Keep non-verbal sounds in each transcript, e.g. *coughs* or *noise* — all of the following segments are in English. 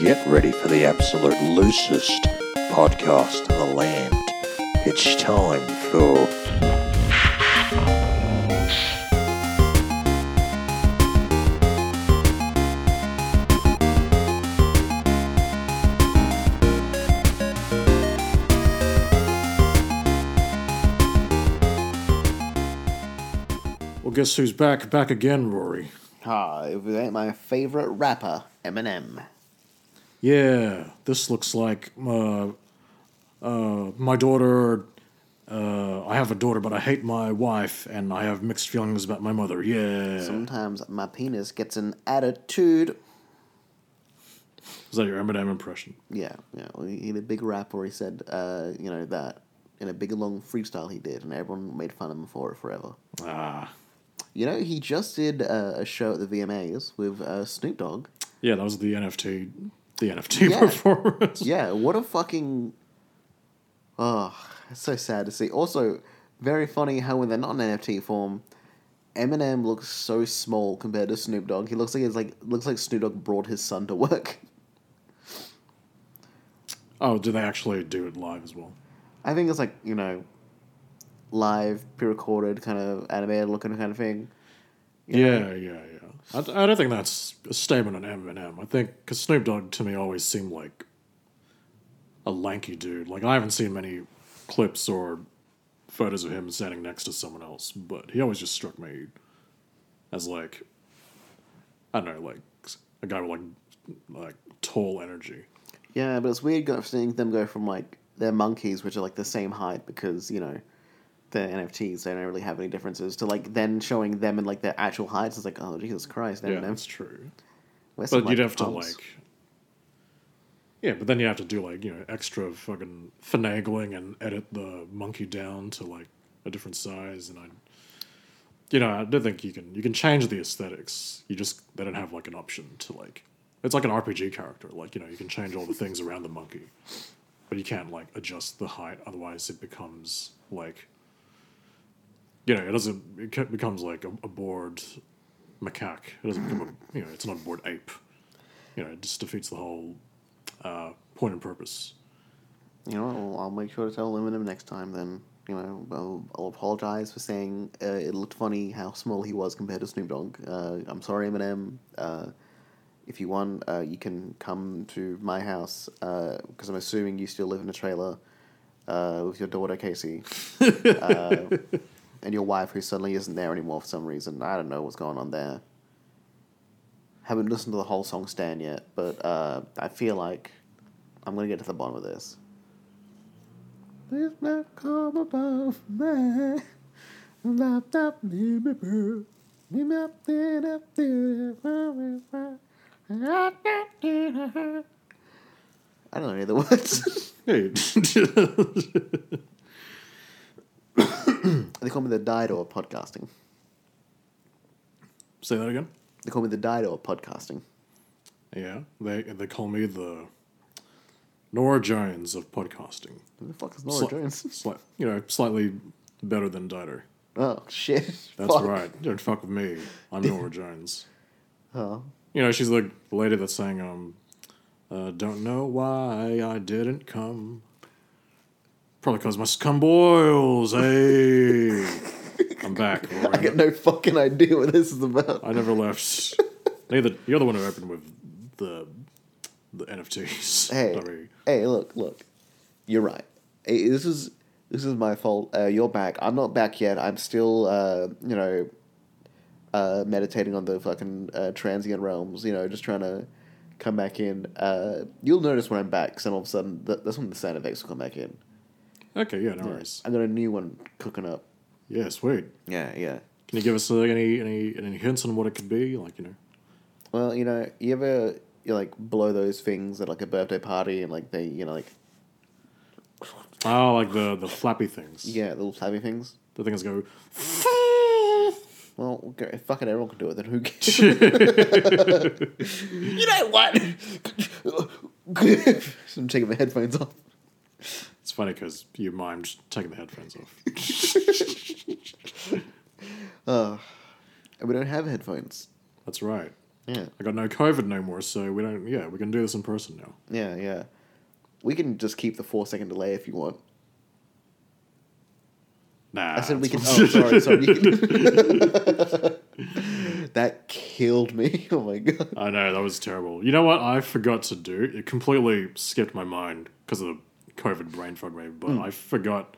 Get ready for the absolute loosest podcast in the land. It's time for. Well, guess who's back? Back again, Rory. Ah, if it ain't my favorite rapper, Eminem. Yeah, this looks like uh, uh, my daughter. Uh, I have a daughter, but I hate my wife, and I have mixed feelings about my mother. Yeah. Sometimes my penis gets an attitude. Is that your Eminem impression? Yeah, yeah. Well, he had a big rap where he said, uh, you know, that in a big long freestyle he did, and everyone made fun of him for it forever. Ah. You know, he just did uh, a show at the VMAs with uh, Snoop Dogg. Yeah, that was the NFT. The NFT Yeah. *laughs* performance. Yeah, what a fucking. Oh, it's so sad to see. Also, very funny how when they're not in NFT form, Eminem looks so small compared to Snoop Dogg. He looks like it's like looks like Snoop Dogg brought his son to work. *laughs* Oh, do they actually do it live as well? I think it's like you know, live, pre-recorded, kind of animated looking kind of thing. You know? Yeah, yeah, yeah. I, I don't think that's a statement on Eminem. I think because Snoop Dogg to me always seemed like a lanky dude. Like I haven't seen many clips or photos of him standing next to someone else, but he always just struck me as like I don't know, like a guy with like like tall energy. Yeah, but it's weird seeing them go from like they're monkeys, which are like the same height because you know they're NFTs, they don't really have any differences. To like then showing them in like their actual heights, it's like oh Jesus Christ, Yeah, that's true. We're some, But you'd like, have to like Yeah, but then you have to do like, you know, extra fucking finagling and edit the monkey down to like a different size and I you know, I don't think you can you can change the aesthetics. You just they don't have like an option to like it's like an RPG character. Like, you know, you can change all the things around the monkey. But you can't like adjust the height, otherwise it becomes like you know, it doesn't it becomes like a, a bored macaque. It doesn't become a you know, it's not a bored ape. You know, it just defeats the whole uh, point and purpose. You know, I'll, I'll make sure to tell Eminem next time. Then you know, I'll, I'll apologize for saying uh, it looked funny how small he was compared to Snoop Dogg. Uh, I'm sorry, Eminem. Uh, if you want, uh, you can come to my house because I'm assuming you still live in a trailer uh, with your daughter Casey *laughs* uh, and your wife, who suddenly isn't there anymore for some reason. I don't know what's going on there. Haven't listened to the whole song "Stan" yet, but uh, I feel like I'm gonna get to the bottom of this. Please not come above me. Love that me, me, me. Me, me, me, me, me. I don't know any of the words. Hey, they call me the Dido of podcasting. say that again. They call me the Dido of podcasting. Yeah, they they call me the Norah Jones of podcasting. Who the fuck is Norah Sli- Jones? Sli- you know, slightly better than Dido. Oh shit! That's Fuck. right. Don't fuck with me. I'm Norah *laughs* Jones. Oh, You know, she's the lady that's saying, um, uh, don't know why I didn't come. Probably because my scum boils. Hey, *laughs* I'm back. I got no fucking idea what this is about. I never left. Neither you're the one who opened with the the NFTs. *laughs* Hey, hey, look, look. You're right. Hey, this is this is my fault. Uh, you're back. I'm not back yet. I'm still, uh, you know, uh, meditating on the fucking uh, transient realms. You know, just trying to come back in. Uh, you'll notice when I'm back, because then all of a sudden, th- that's when the sound effects will come back in. Okay, yeah, no worries. I got a new one cooking up. Yeah, sweet. Yeah, yeah. Can you give us like, any any any hints on what it could be? Like you know. Well, you know, you ever you like blow those things at like a birthday party and like they, you know, like Oh, like the the flappy things. yeah, the little flappy things. The things go. Well, okay, fucking everyone can do it. Then who *laughs* cares? *laughs* you know what? I'm taking my headphones off. Funny because you mimed taking the headphones off. *laughs* Uh, we don't have headphones. That's right. Yeah. I got no COVID no more, so we don't. Yeah, we can do this in person now. Yeah, yeah. We can just keep the four second delay if you want. Nah, I said we can. Oh, sorry, sorry. Can, *laughs* *laughs* that killed me. Oh my god. I know that was terrible. You know what I forgot to do? It completely skipped my mind because of the COVID brain fog, maybe. But Hmm. I forgot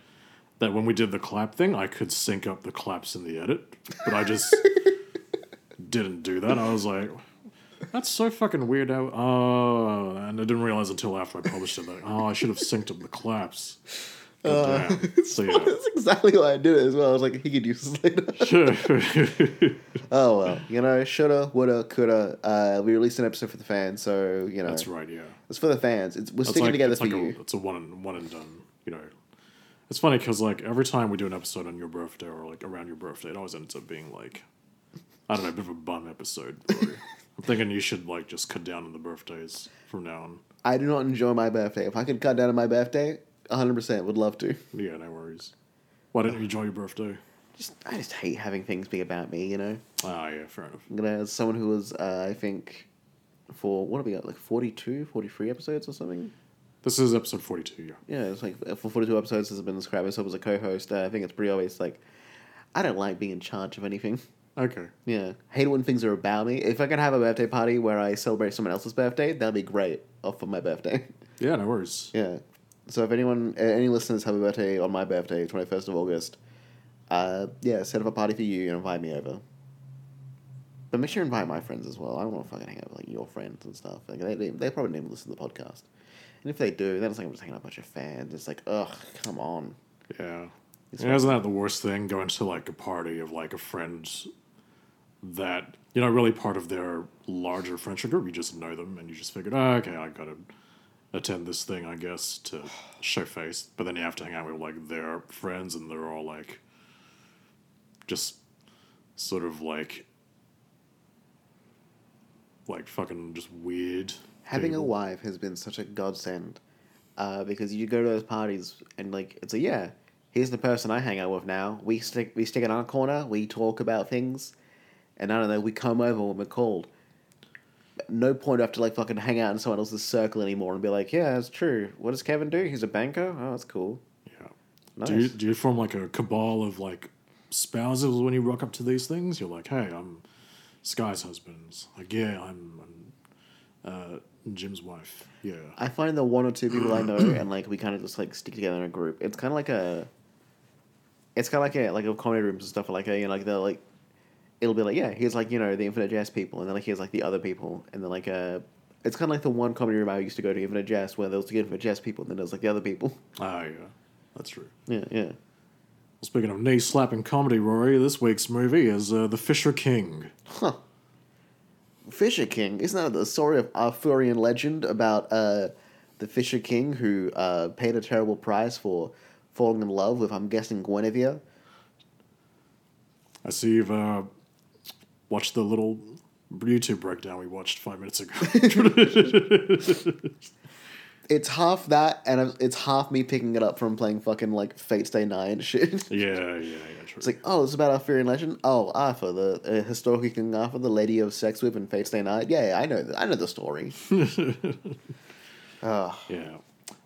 that when we did the clap thing, I could sync up the claps in the edit, but I just *laughs* didn't do that. I was like, "That's so fucking weird." How, oh, and I didn't realize until after I published it that oh, I should have synced up the claps. Uh, *laughs* so yeah. That's exactly why I did it as well. I was like, he could use this *laughs* later. sure. oh well, you know, shoulda, woulda, coulda. Uh, we released an episode for the fans, so you know, That's right. Yeah. it's for the fans. It's we're It's sticking like- together it's for like you. A, it's a one and one and done. You know, it's funny because like every time we do an episode on your birthday or like around your birthday, it always ends up being like I don't know, a bit of a bum episode. *laughs* I'm thinking you should like just cut down on the birthdays from now on. I do not enjoy my birthday. If I could cut down on my birthday, hundred percent would love to. Yeah, no worries. Why don't you enjoy your birthday? Just I just hate having things be about me. You know, Ah, yeah, fair enough. you know, as someone who was, uh, I think, for what have we got, like 42, 43 episodes or something. This is episode 42. Yeah. Yeah, it's like uh, for forty-two episodes has been described myself as I was a co-host. Uh, I think it's pretty obvious. Like, I don't like being in charge of anything. Okay. Yeah, hate it when things are about me. If I can have a birthday party where I celebrate someone else's birthday, that'd be great. Off of my birthday. Yeah, no worries. yeah. So if anyone, any listeners have a birthday on my birthday, twenty first of August, uh, yeah, set up a party for you and invite me over. But make sure you invite my friends as well. I don't want to fucking hang out with like your friends and stuff. Like they, they, they probably even listen to the podcast. And if they do, then it's like I'm just hanging out with a bunch of fans. It's like, ugh, come on. Yeah. It's Yeah, isn't that the worst thing? Going to like a party of like a friend that you're not really part of their larger friendship group. You just know them, and you just figured, oh, okay, I gotta attend this thing, I guess, to show face. But then you have to hang out with like their friends, and they're all like, just sort of like, like fucking just weird. Having a wife has been such a godsend uh, because you go to those parties and like it's a yeah. Here's the person I hang out with now. We stick we stick in our corner. We talk about things, and I don't know. We come over when we're called. No point do I have to like fucking hang out in someone else's circle anymore and be like, yeah, that's true. What does Kevin do? He's a banker. Oh, that's cool. Yeah. Nice. Do you do you form like a cabal of like spouses when you rock up to these things? You're like, hey, I'm Sky's husband. Like, yeah, I'm, I'm uh, Jim's wife. Yeah. I find the one or two people I know, and like we kind of just like stick together in a group. It's kind of like a, it's kind of like a like a comedy rooms and stuff. Like a you know like they're like, it'll be like yeah here's like you know the Infinite Jest people, and then like here's like the other people, and then like uh it's kind of like the one comedy room I used to go to Infinite Jest where there was the Infinite Jest people, and then there's like the other people. Oh yeah. That's true. Yeah, yeah. Well, speaking of knee slapping comedy, Rory, this week's movie is uh, The Fisher King. Huh. Fisher King isn't that the story of Arthurian legend about uh the Fisher King who uh paid a terrible price for falling in love with I'm guessing Guinevere. I see you've uh, watched the little YouTube breakdown we watched five minutes ago. *laughs* It's half that, and it's half me picking it up from playing fucking like Fate Stay Night and shit. *laughs* yeah, yeah, yeah, true. It's like, oh, it's about Arthurian legend. Oh, Arthur, the uh, historical King Arthur, the lady of sex with in Fate Stay Night. Yeah, yeah, I know, I know the story. *laughs* Yeah.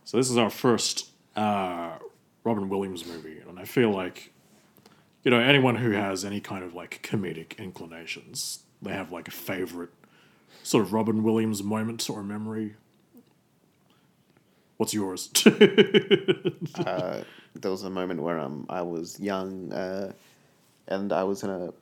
So this is our first uh, Robin Williams movie, and I feel like, you know, anyone who has any kind of like comedic inclinations, they have like a favorite sort of Robin Williams moment or memory. What's yours? *laughs* uh, there was a moment where um, I was young, uh, and I was in a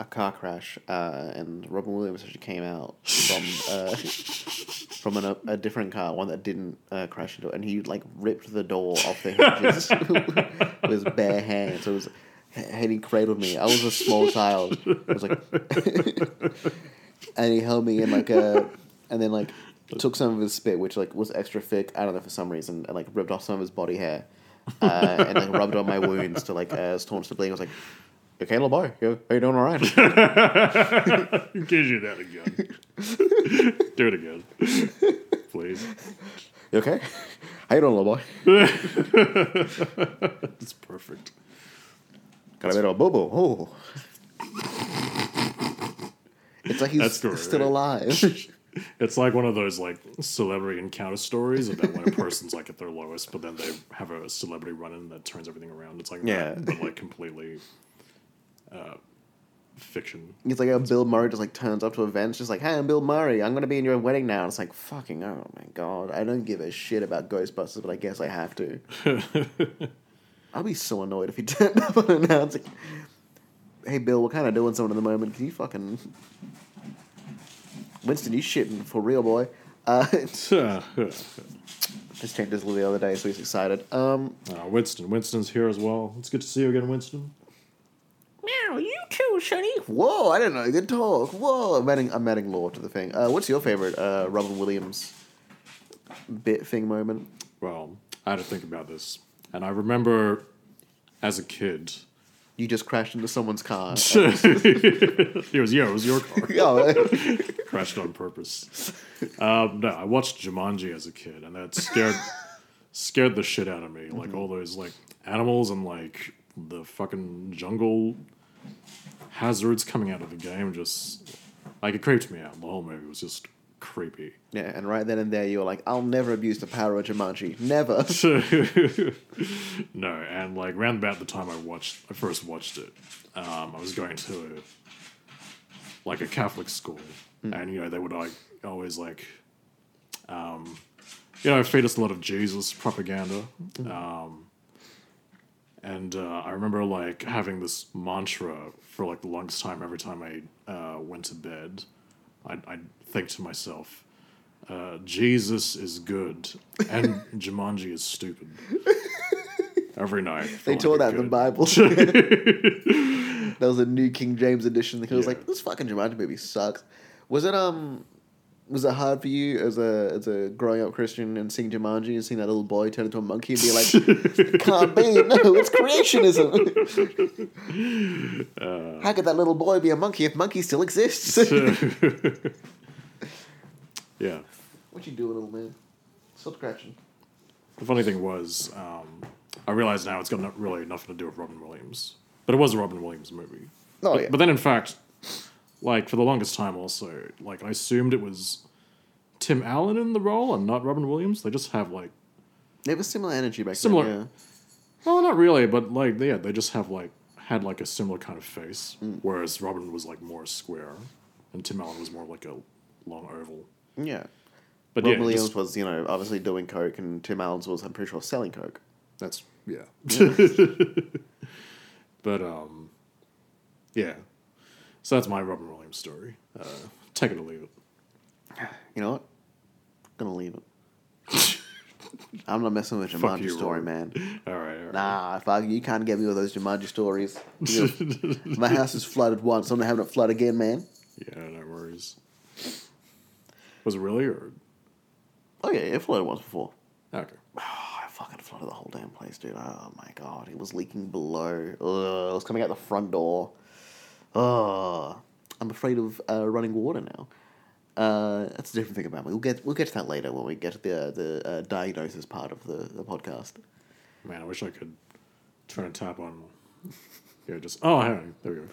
a car crash, uh, and Robin Williams actually came out from uh, *laughs* from an, a, a different car, one that didn't uh, crash into it, and he like ripped the door off the *laughs* hinges with his bare hands. So it was, and he cradled me. I was a small child. I was like, *laughs* and he held me in like a, and then like took some of his spit, which like was extra thick. I don't know for some reason, and like ripped off some of his body hair, uh, and like rubbed on my wounds to like uh, staunch the bleeding. I was like, okay, little boy? You, are you doing all right?" *laughs* Gives you that again. Do it again, please. You okay? How you doing, little boy? *laughs* It's perfect. Got a bit of a boo boo. Oh. It's like he's That's great. still alive. *laughs* It's like one of those like celebrity encounter stories about when a person's like at their lowest, but then they have a celebrity run in that turns everything around. It's like Yeah. that, but like completely uh, fiction. It's like how Bill Murray just like turns up to events, just like, "Hey, I'm Bill Murray. I'm gonna be in your wedding now." And it's like, "Fucking oh my god, I don't give a shit about Ghostbusters, but I guess I have to." *laughs* I'll be so annoyed if he turned up unannounced. Like, hey, Bill, we're kind of doing something at the moment. Can you fucking Winston? You shitting for real, boy? Uh, uh, *laughs* just checked his the other day, so he's excited. Um, Winston, Winston's here as well. It's good to see you again, Winston. meow, you too, Sonny. Whoa, I didn't know you could talk. Whoa, I'm adding, I'm adding lore to the thing. Uh, what's your favorite uh, Robin Williams bit thing moment? Well, I had to think about this, and I remember as a kid. You just crashed into someone's car. *laughs* it was yeah, it was your car. *laughs* oh, crashed on purpose. Um, no, I watched Jumanji as a kid, and that scared scared the shit out of me. Like all those like animals and like the fucking jungle hazards coming out of the game, just like it creeped me out. The whole movie was just creepy. yeah, and right then and there, you were like, "I'll never abuse the power of Jumanji. Never." *laughs* no, and like round about the time I watched, I first watched it, um, I was going to like a Catholic school, and you know they would like always like, um, you know, feed us a lot of Jesus propaganda. Um, and uh, I remember like having this mantra for like the longest time. Every time I uh, went to bed, I'd, I'd think to myself, uh, "Jesus is good, and *laughs* Jumanji is stupid." *laughs* Every night, They taught that in the Bible. *laughs* that was a New King James edition. He was like, "This fucking Jumanji movie sucks." Was it um, was it hard for you as a as a growing up Christian and seeing Jumanji and seeing that little boy turn into a monkey and be like, "Can't be, no, it's creationism." Uh. How could that little boy be a monkey if monkey still exists? Yeah. what you doing, little man? Still scratching. The funny thing was, um, I realize now it's got not really nothing to do with Robin Williams, but it was a Robin Williams movie. Oh but, yeah. but then, in fact, like for the longest time, also, like I assumed it was Tim Allen in the role and not Robin Williams. They just have like, They have a similar energy back Similar- then. Yeah. well, not really, but like, yeah, they just have like had like a similar kind of face, Mm. whereas Robin was like more square, and Tim Allen was more like a long oval. Yeah. But Rob yeah, Williams just- was, you know, obviously doing coke, and Tim Allen's was, I'm pretty sure, selling coke. That's yeah. *laughs* but um, yeah. So that's my Robin Williams story. Uh, take it or leave it. You know what? I'm gonna leave it. *laughs* I'm not messing with *laughs* Fuck Jumanji you, story, Rory. man. All right. All right. Nah, fuck you can't get me with those Jumanji stories. You know, my house is flooded once. I'm not having it flood again, man. Yeah, no worries. Was it really or Oh yeah, it flooded once before. okay? Oh, *sighs* I fucking flooded the whole damn place, dude. Oh my god, it was leaking below. Ugh, it was coming out the front door. Ugh. I'm afraid of uh, running water now. Uh, that's a different thing about me. We'll get we'll get to that later when we get to the uh, the uh, diagnosis part of the, the podcast. Man, I wish I could turn a tap on. Yeah, just oh, hang on. There we go.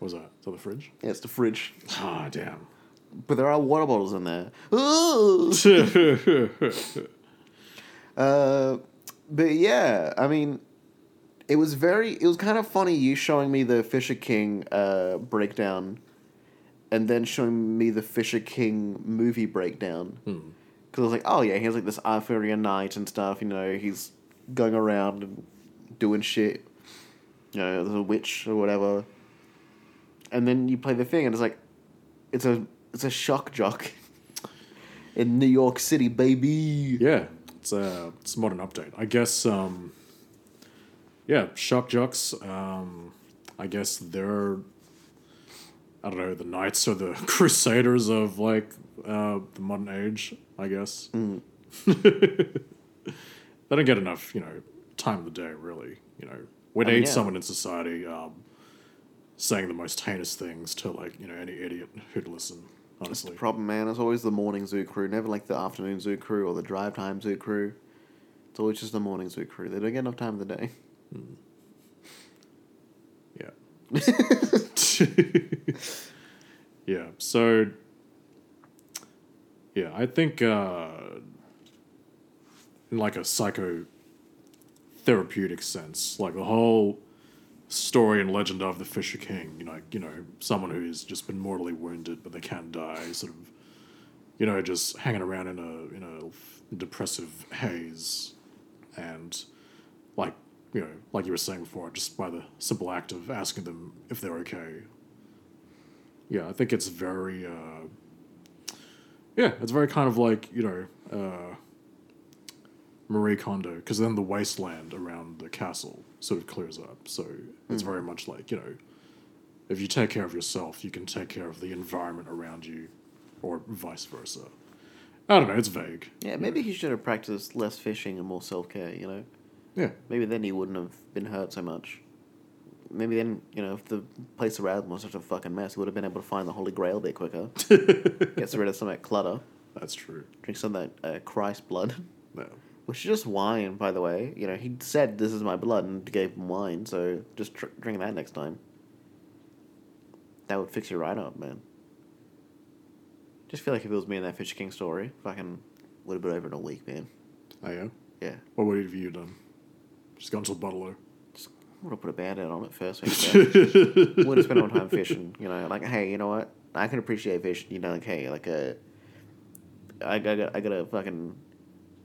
What was that? Is that the fridge? Yeah, it's the fridge, Ah, damn. But there are water bottles in there. *laughs* Uh, but yeah, I mean, it was very, it was kind of funny you showing me the Fisher King uh, breakdown, and then showing me the Fisher King movie breakdown. Because I was like, oh yeah, he has like this Arthurian knight and stuff. You know, he's going around and doing shit. You know, there's a witch or whatever. And then you play the thing, and it's like, it's a it's a shock jock in New York City, baby. Yeah, it's a it's a modern update. I guess. Um, yeah, shock jocks. Um, I guess they're. I don't know the knights or the *laughs* crusaders of like uh, the modern age. I guess. *laughs* they don't get enough, you know, time of the day. Really, you know, we need yeah. someone in society um, saying the most heinous things to like you know any idiot who'd listen. Honestly, Problem, man, it's always the morning zoo crew, never like the afternoon zoo crew or the drive time zoo crew. It's always just the morning zoo crew. They don't get enough time of the day. Yeah. *laughs* Yeah. So. Yeah, I think uh, in like a psycho therapeutic sense, like the whole story and legend of the Fisher King. You know, you know, someone who's just been mortally wounded, but they can't die. Sort of, you know, just hanging around in a in a depressive haze, and like you know, like you were saying before, just by the simple act of asking them if they're okay. Yeah, I think it's very. Uh, yeah, it's very kind of like you know. Uh, Marie Kondo, because then the wasteland around the castle sort of clears up. So it's very much like, you know, if you take care of yourself, you can take care of the environment around you, or vice versa. I don't know, it's vague. Yeah, maybe he should have practiced less fishing and more self care. You know, Yeah. maybe then he wouldn't have been hurt so much. Maybe then, you know, if the place around him was such a fucking mess, he would have been able to find the Holy Grail a bit quicker. *laughs* Gets rid of some of that clutter. That's true. Drink some of that uh, Christ blood. No. Which is just wine, by the way. You know, he said this is my blood and gave him wine, so just tr- drink that next time. That would fix you right up, man. Just feel like if it was me in that Fisher King story, fucking would have been over in a week, man. Oh, yeah? Yeah. What would have you done? Just gone to a bottle I would have put a band-aid on it first. *laughs* Would have spent all time fishing, you know, like, hey, you know what? I can appreciate fishing, you know, like, hey, like, uh, I, I, got, I got a fucking,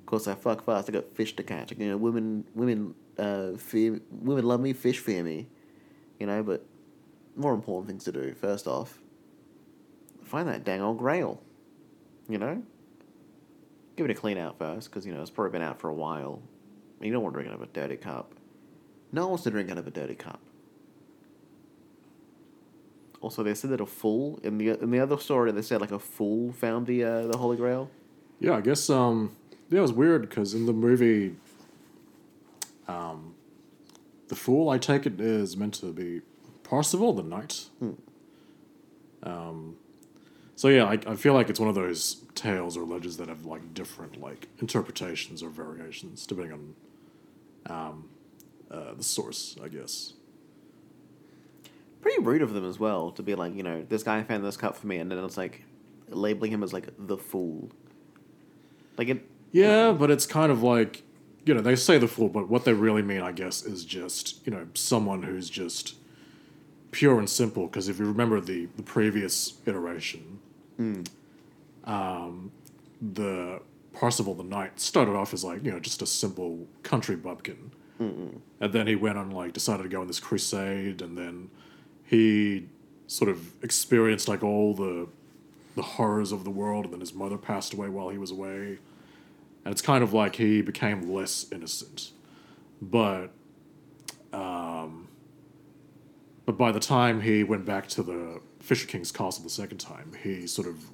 course I fuck fast, I got fish to catch. You know, women, women, uh, fear, women love me, fish fear me, you know, but more important things to do. First off, find that dang old grail, you know? Give it a clean out first, because, you know, it's probably been out for a while. You don't want to drink out of a dirty cup. No one wants to drink out of a dirty cup. Also, they said that a fool in the in the other story they said like a fool found the uh, the Holy Grail. Yeah, I guess um yeah, it was weird because in the movie um the fool I take it is meant to be Parsival the knight. Um so yeah, I, I feel like it's one of those tales or legends that have like different like interpretations or variations depending on um uh, the source, I guess. Pretty rude of them as well to be like, you know, this guy found this cup for me, and then it's like labeling him as like the fool. Like it. Yeah, but it's kind of like, you know, they say the fool, but what they really mean, I guess, is just, you know, someone who's just pure and simple. Because if you remember the, the previous iteration, um, the Parsival the Knight started off as like, you know, just a simple country bumpkin. And then he went on, like, decided to go on this crusade, and then he sort of experienced, like, all the the horrors of the world, and then his mother passed away while he was away. And it's kind of like he became less innocent. But um but by the time he went back to the Fisher King's castle the second time, he sort of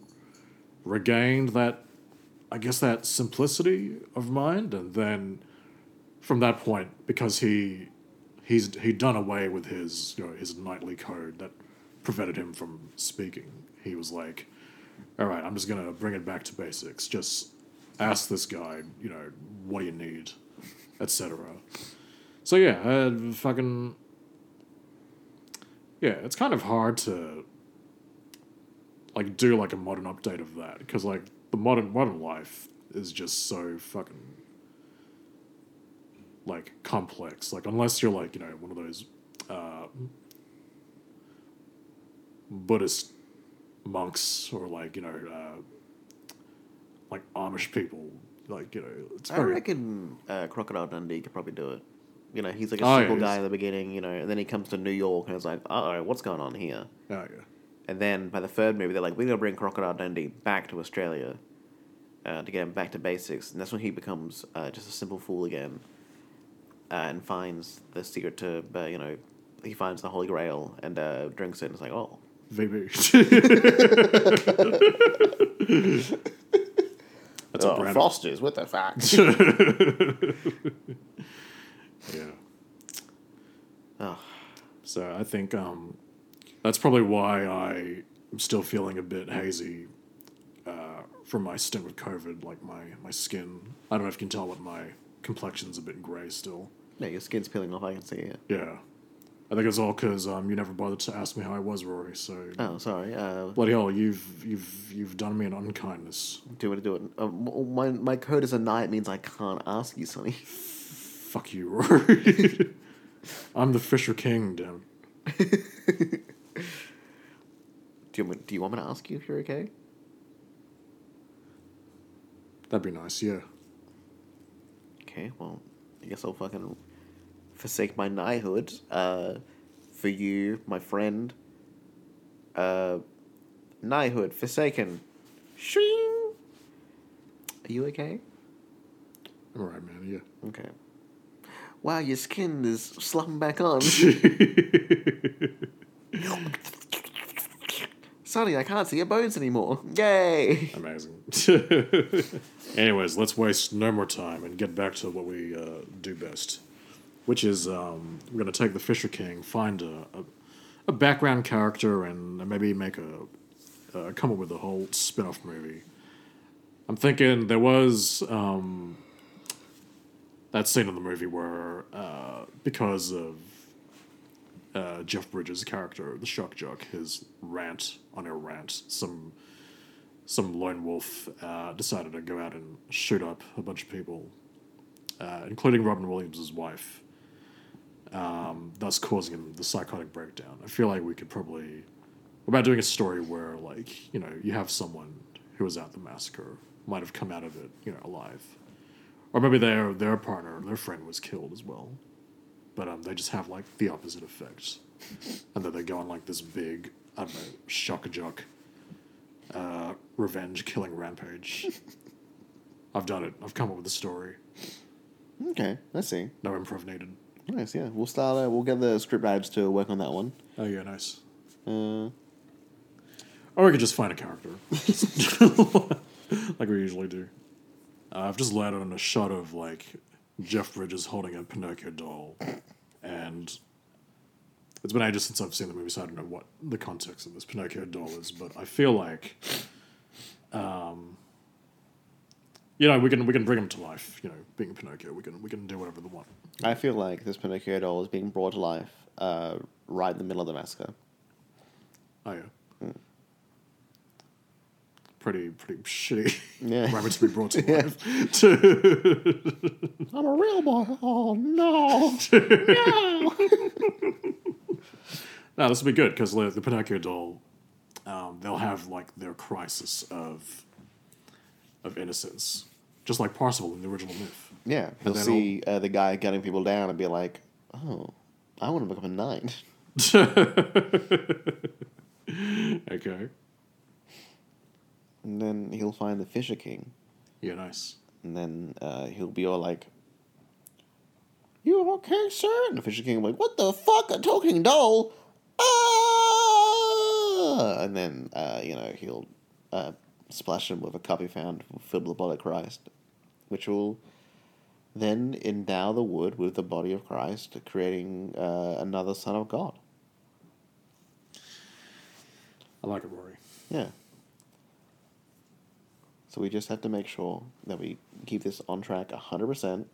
regained that I guess that simplicity of mind and then from that point, because he he's he'd done away with his you know his knightly code that prevented him from speaking. He was like, "All right, I'm just gonna bring it back to basics. Just ask this guy, you know, what do you need, etc." So yeah, uh, fucking yeah, it's kind of hard to like do like a modern update of that because like the modern modern life is just so fucking like complex. Like unless you're like you know one of those uh, Buddhist monks or like you know uh, like Amish people. Like you know, it's I very reckon uh, Crocodile Dundee could probably do it. You know, he's like a Oh, yeah, simple guy he's- in the beginning. You know, and then he comes to New York and it's like, uh oh, what's going on here? oh yeah. And then by the third movie, they're like, we're gonna bring Crocodile Dundee back to Australia uh, to get him back to basics. And that's when he becomes uh, just a simple fool again uh, and finds the secret to, uh, you know, he finds the Holy Grail and uh, drinks it and it's like, oh. VB. *laughs* *laughs* That's Oh, a brand. Foster's, what the fuck? *laughs* yeah. oh, So I think um, that's probably why I am still feeling a bit hazy uh, from my stint with COVID. Like my, my skin, I don't know if you can tell, but my complexion's a bit grey still. yeah, your skin's peeling off, I can see it. Yeah. I think it's all because um, you never bothered to ask me how I was, Rory. So Oh, sorry. Uh, bloody hell, you've you've you've done me an unkindness. do it, do it. Uh, m- my my code is a knight means I can't ask you, Sonny. *laughs* Fuck you, Rory. *laughs* I'm the Fisher King, damn. Do you want me, do you want me to ask you if you're okay? That'd be nice, yeah. Okay, well, I guess I'll fucking forsake my knighthood uh, for you, my friend. Uh, knighthood forsaken. Shing. Are you okay? All right, man. Yeah. Okay. Wow, your skin is slapping back on. *laughs* Sonny, I can't see your bones anymore. Yay! Amazing. *laughs* Anyways, let's waste no more time and get back to what we uh, do best, which is um, we're gonna take the Fisher King, find a, a, a background character, and maybe make a uh, come up with a whole spin-off movie. I'm thinking there was um, that scene in the movie where uh, because of uh, Jeff Bridges' character, the shock jock, his rant on a rant, some some lone wolf uh, decided to go out and shoot up a bunch of people, uh, including Robin Williams' wife, um, thus causing him the psychotic breakdown. I feel like we could probably about doing a story where, like, you know, you have someone who was at the massacre might have come out of it, you know, alive, or maybe their their partner, their friend, was killed as well, but um, they just have like the opposite effect, and then they go on like this big, I don't know, shock jock uh, revenge killing rampage. *laughs* I've done it. I've come up with a story. Okay, I see. No improv needed. Nice, yeah. We'll start. Uh, we'll get the script writers to work on that one. Oh yeah, nice. Uh, Or we could just find a character, *laughs* *laughs* like we usually do. Uh, I've just landed on a shot of like Jeff Bridges holding a Pinocchio doll, and it's been ages since I've seen the movie, so I don't know what the context of this Pinocchio doll is. But I feel like, um, you know, we can we can bring him to life. You know, being Pinocchio, we can we can do whatever they want. I feel like this Pinocchio doll is being brought to life uh, right in the middle of the massacre. Oh yeah. Pretty pretty shitty Yeah. *laughs* rabbit to be brought to *laughs* life. *laughs* I'm a real boy. Oh no! no, this will be good because the, the Pinocchio doll, um, they'll have like their crisis of of innocence, just like Parsifal in the original myth. Yeah, he'll see uh, the guy gunning people down and be like, "Oh, I want to become a knight." *laughs* Okay. And then he'll find the Fisher King, Yeah, nice. and then uh, he'll be all like, "You okay, sir?" And the Fisher King will be like, "What the fuck? A talking doll?" Ah! And then uh, you know he'll uh, splash him with a cup he found filled with the blood of Christ, which will then endow the wood with the body of Christ, creating uh, another Son of God. I like it, Rory. Yeah. So we just have to make sure that we keep this on track 100%,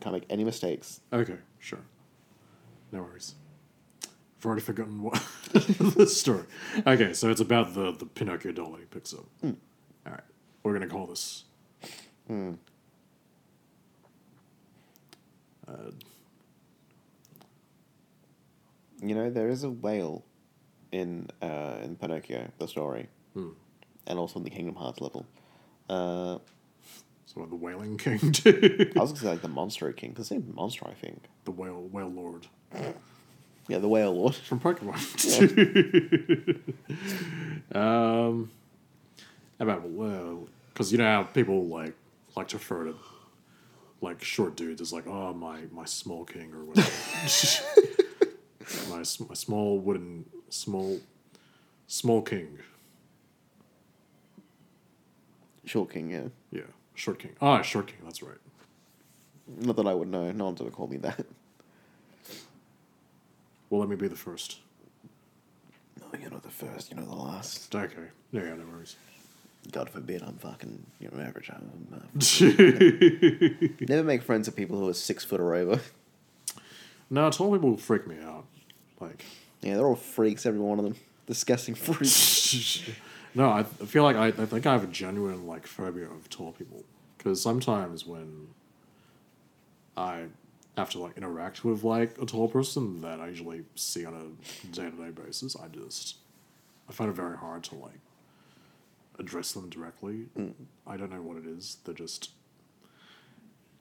can't make any mistakes. Okay, sure. No worries. I've already forgotten what *laughs* the story. Okay, so it's about the, the Pinocchio doll that he picks up. All we're gonna call this. Uh, You know, there is a whale in uh, in Pinocchio, the story, Hmm. and also in the Kingdom Hearts level. Uh, so what, the Whaling King too. I was going to say like the Monster King, because it's named Monstro, I think. the whale whale lord Yeah, the Whale Lord. from Pokemon. *laughs* *laughs* um, about well, because you know how people like like to refer to like short dudes as like oh my my small king or whatever. *laughs* my my small wooden small small king. Short King, yeah. Yeah, short king. Ah, short king. That's right. Not that I would know. No one's ever called me that. Well, let me be the first. No, you're not the first. You're not the last. Okay. Yeah, yeah, no worries. God forbid I'm fucking you know, average. I'm, uh, *laughs* never make friends with people who are six foot or over. No, tall people freak me out. Like, Yeah, they're all freaks, every one of them. Disgusting freaks. *laughs* no, I, I feel like I, I think I have a genuine like phobia of tall people because sometimes when I have to like interact with like a tall person that I usually see on a day to day basis, I just I find it very hard to like address them directly. I don't know what it is. They're just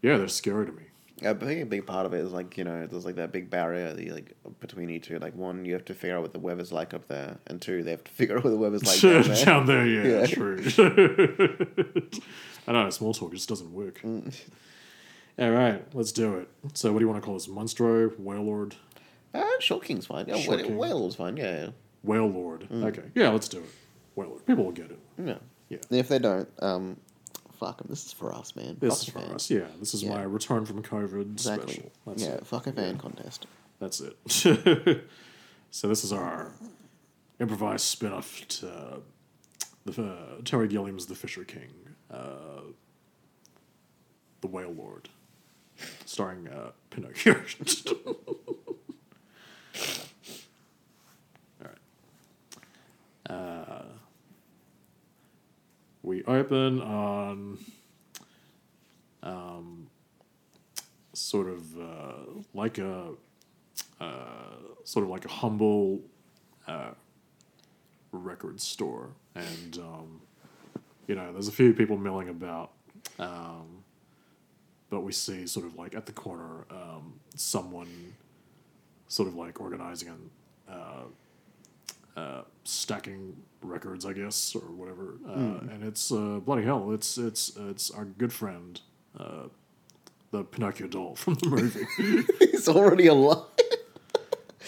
yeah, they're scary to me. I think a big part of it is like you know there's like that big barrier that like between you two. Like one, you have to figure out what the weather's like up there, and two, they have to *laughs* figure out what the weather's like down *laughs* there. Down there, yeah, Yeah. true. *laughs* I don't know small talk just doesn't work. Mm. All right, let's do it. So, what do you want to call this? Monstro, Whale Lord, Uh, Short King's fine. Yeah, Short Whale King. Whale's fine. Yeah, Whale Lord. Mm. Okay, yeah, let's do it. Lord. People will get it. yeah. Yeah. If they don't, um, fuck them. This is for us, man. This Fuck is for fan. us. Yeah, this is Yeah. my return from COVID Exactly. special. That's yeah, it. fuck a fan contest. That's it. *laughs* so this is our improvised spin-off to the uh, Terry Gilliam's The Fisher King, uh, The Whale Lord, starring uh, Pinocchio. *laughs* All right. Uh, we open on um, sort of uh, like a uh, sort of like a humble uh, record store, and um, you know, there's a few people milling about, um, but we see sort of like at the corner um, someone sort of like organizing and uh, uh, stacking records, I guess, or whatever, uh, and it's uh, bloody hell, it's it's it's our good friend. Uh, the Pinocchio doll from the movie. *laughs* He's already alive.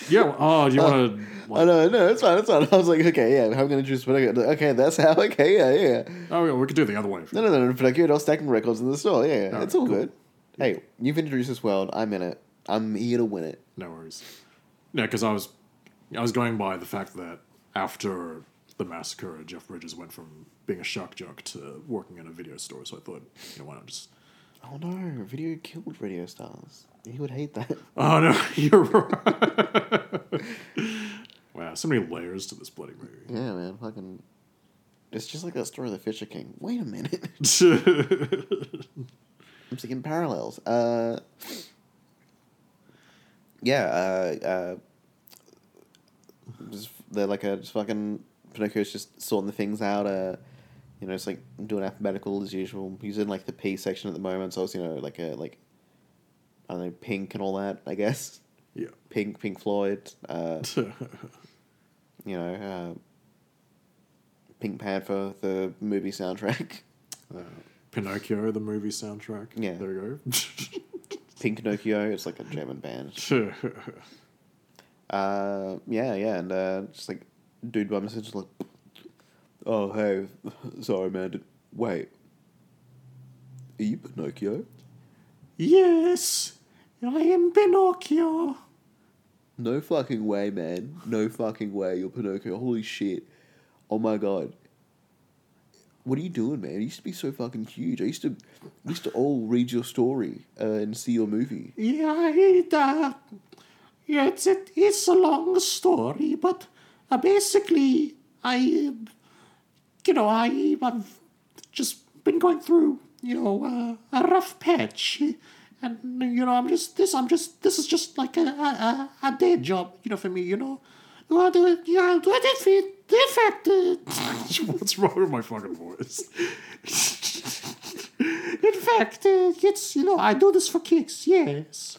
yeah. well, Oh, do you want to? I know, no, it's fine, it's fine. I was like, okay, yeah, going to choose Pinocchio? Okay, that's how, *laughs* okay, yeah, yeah. Oh, yeah, we could do the other way. No, no, no, no, Pinocchio doll stacking records in the store, yeah, Alright, it's all cool. good. Hey, you've introduced this world, I'm in it. I'm here to win it. No worries. No, because I was, I was going by the fact that after the massacre, of Jeff Bridges went from being a shock jock to working in a video store. So I thought, you know, why not just? Oh no, video killed radio stars. He would hate that. *laughs* Oh no, *laughs* you're right. wow, so many layers to this bloody movie. Yeah, man, fucking. It's just like that story of the Fisher King. Wait a minute. *laughs* I'm seeing parallels. Uh, yeah, uh, uh, just, they're like a just fucking Pinocchio's just sorting the things out. Uh, you know, it's like doing alphabetical as usual. He's in like the P section at the moment, so it's you know like a like I don't know Pink and all that. I guess yeah. Pink, Pink Floyd. Uh, *laughs* you know, uh, Pink Panther, the movie soundtrack. Uh, Pinocchio, the movie soundtrack. Yeah. There you go. *laughs* Pink Pinocchio. It's like a German band. *laughs* Uh, yeah, yeah, and uh, just like dude by message like, oh hey, *laughs* sorry man, did, wait, are you Pinocchio? yes, I am Pinocchio. No fucking way, man. No fucking way, you're Pinocchio. Holy shit. Oh my god. What are you doing, man? You used to be so fucking huge. I used to, I used to all read your story uh, and see your movie. Yeah, it, uh, yeah, it's a, it's a long story, but uh, basically, I, you know, I, I've just been going through, you know, uh, a rough patch, and you know, I'm just this, I'm just this is just like a a, a, day job, you know, for me, you know. Well, do it. yeah, do it. In fact, uh, what's wrong with my fucking voice? *laughs* In fact, uh, it's you know, I do this for kicks, yes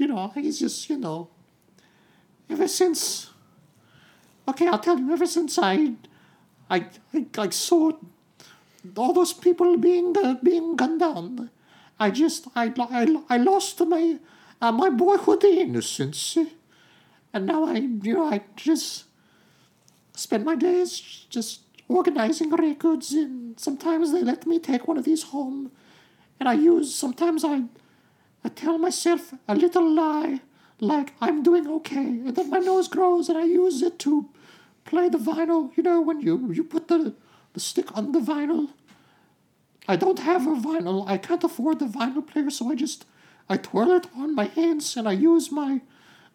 you know, he's just, you know, ever since, okay, I'll tell you, ever since I, I, I, I saw all those people being, uh, being gunned down, I just, I, I, I lost my, uh, my boyhood innocence, and now I, you know, I just spend my days just organizing records, and sometimes they let me take one of these home, and I use, sometimes I, I tell myself a little lie, like I'm doing okay, and then my nose grows, and I use it to play the vinyl. You know, when you you put the the stick on the vinyl. I don't have a vinyl. I can't afford the vinyl player, so I just I twirl it on my hands, and I use my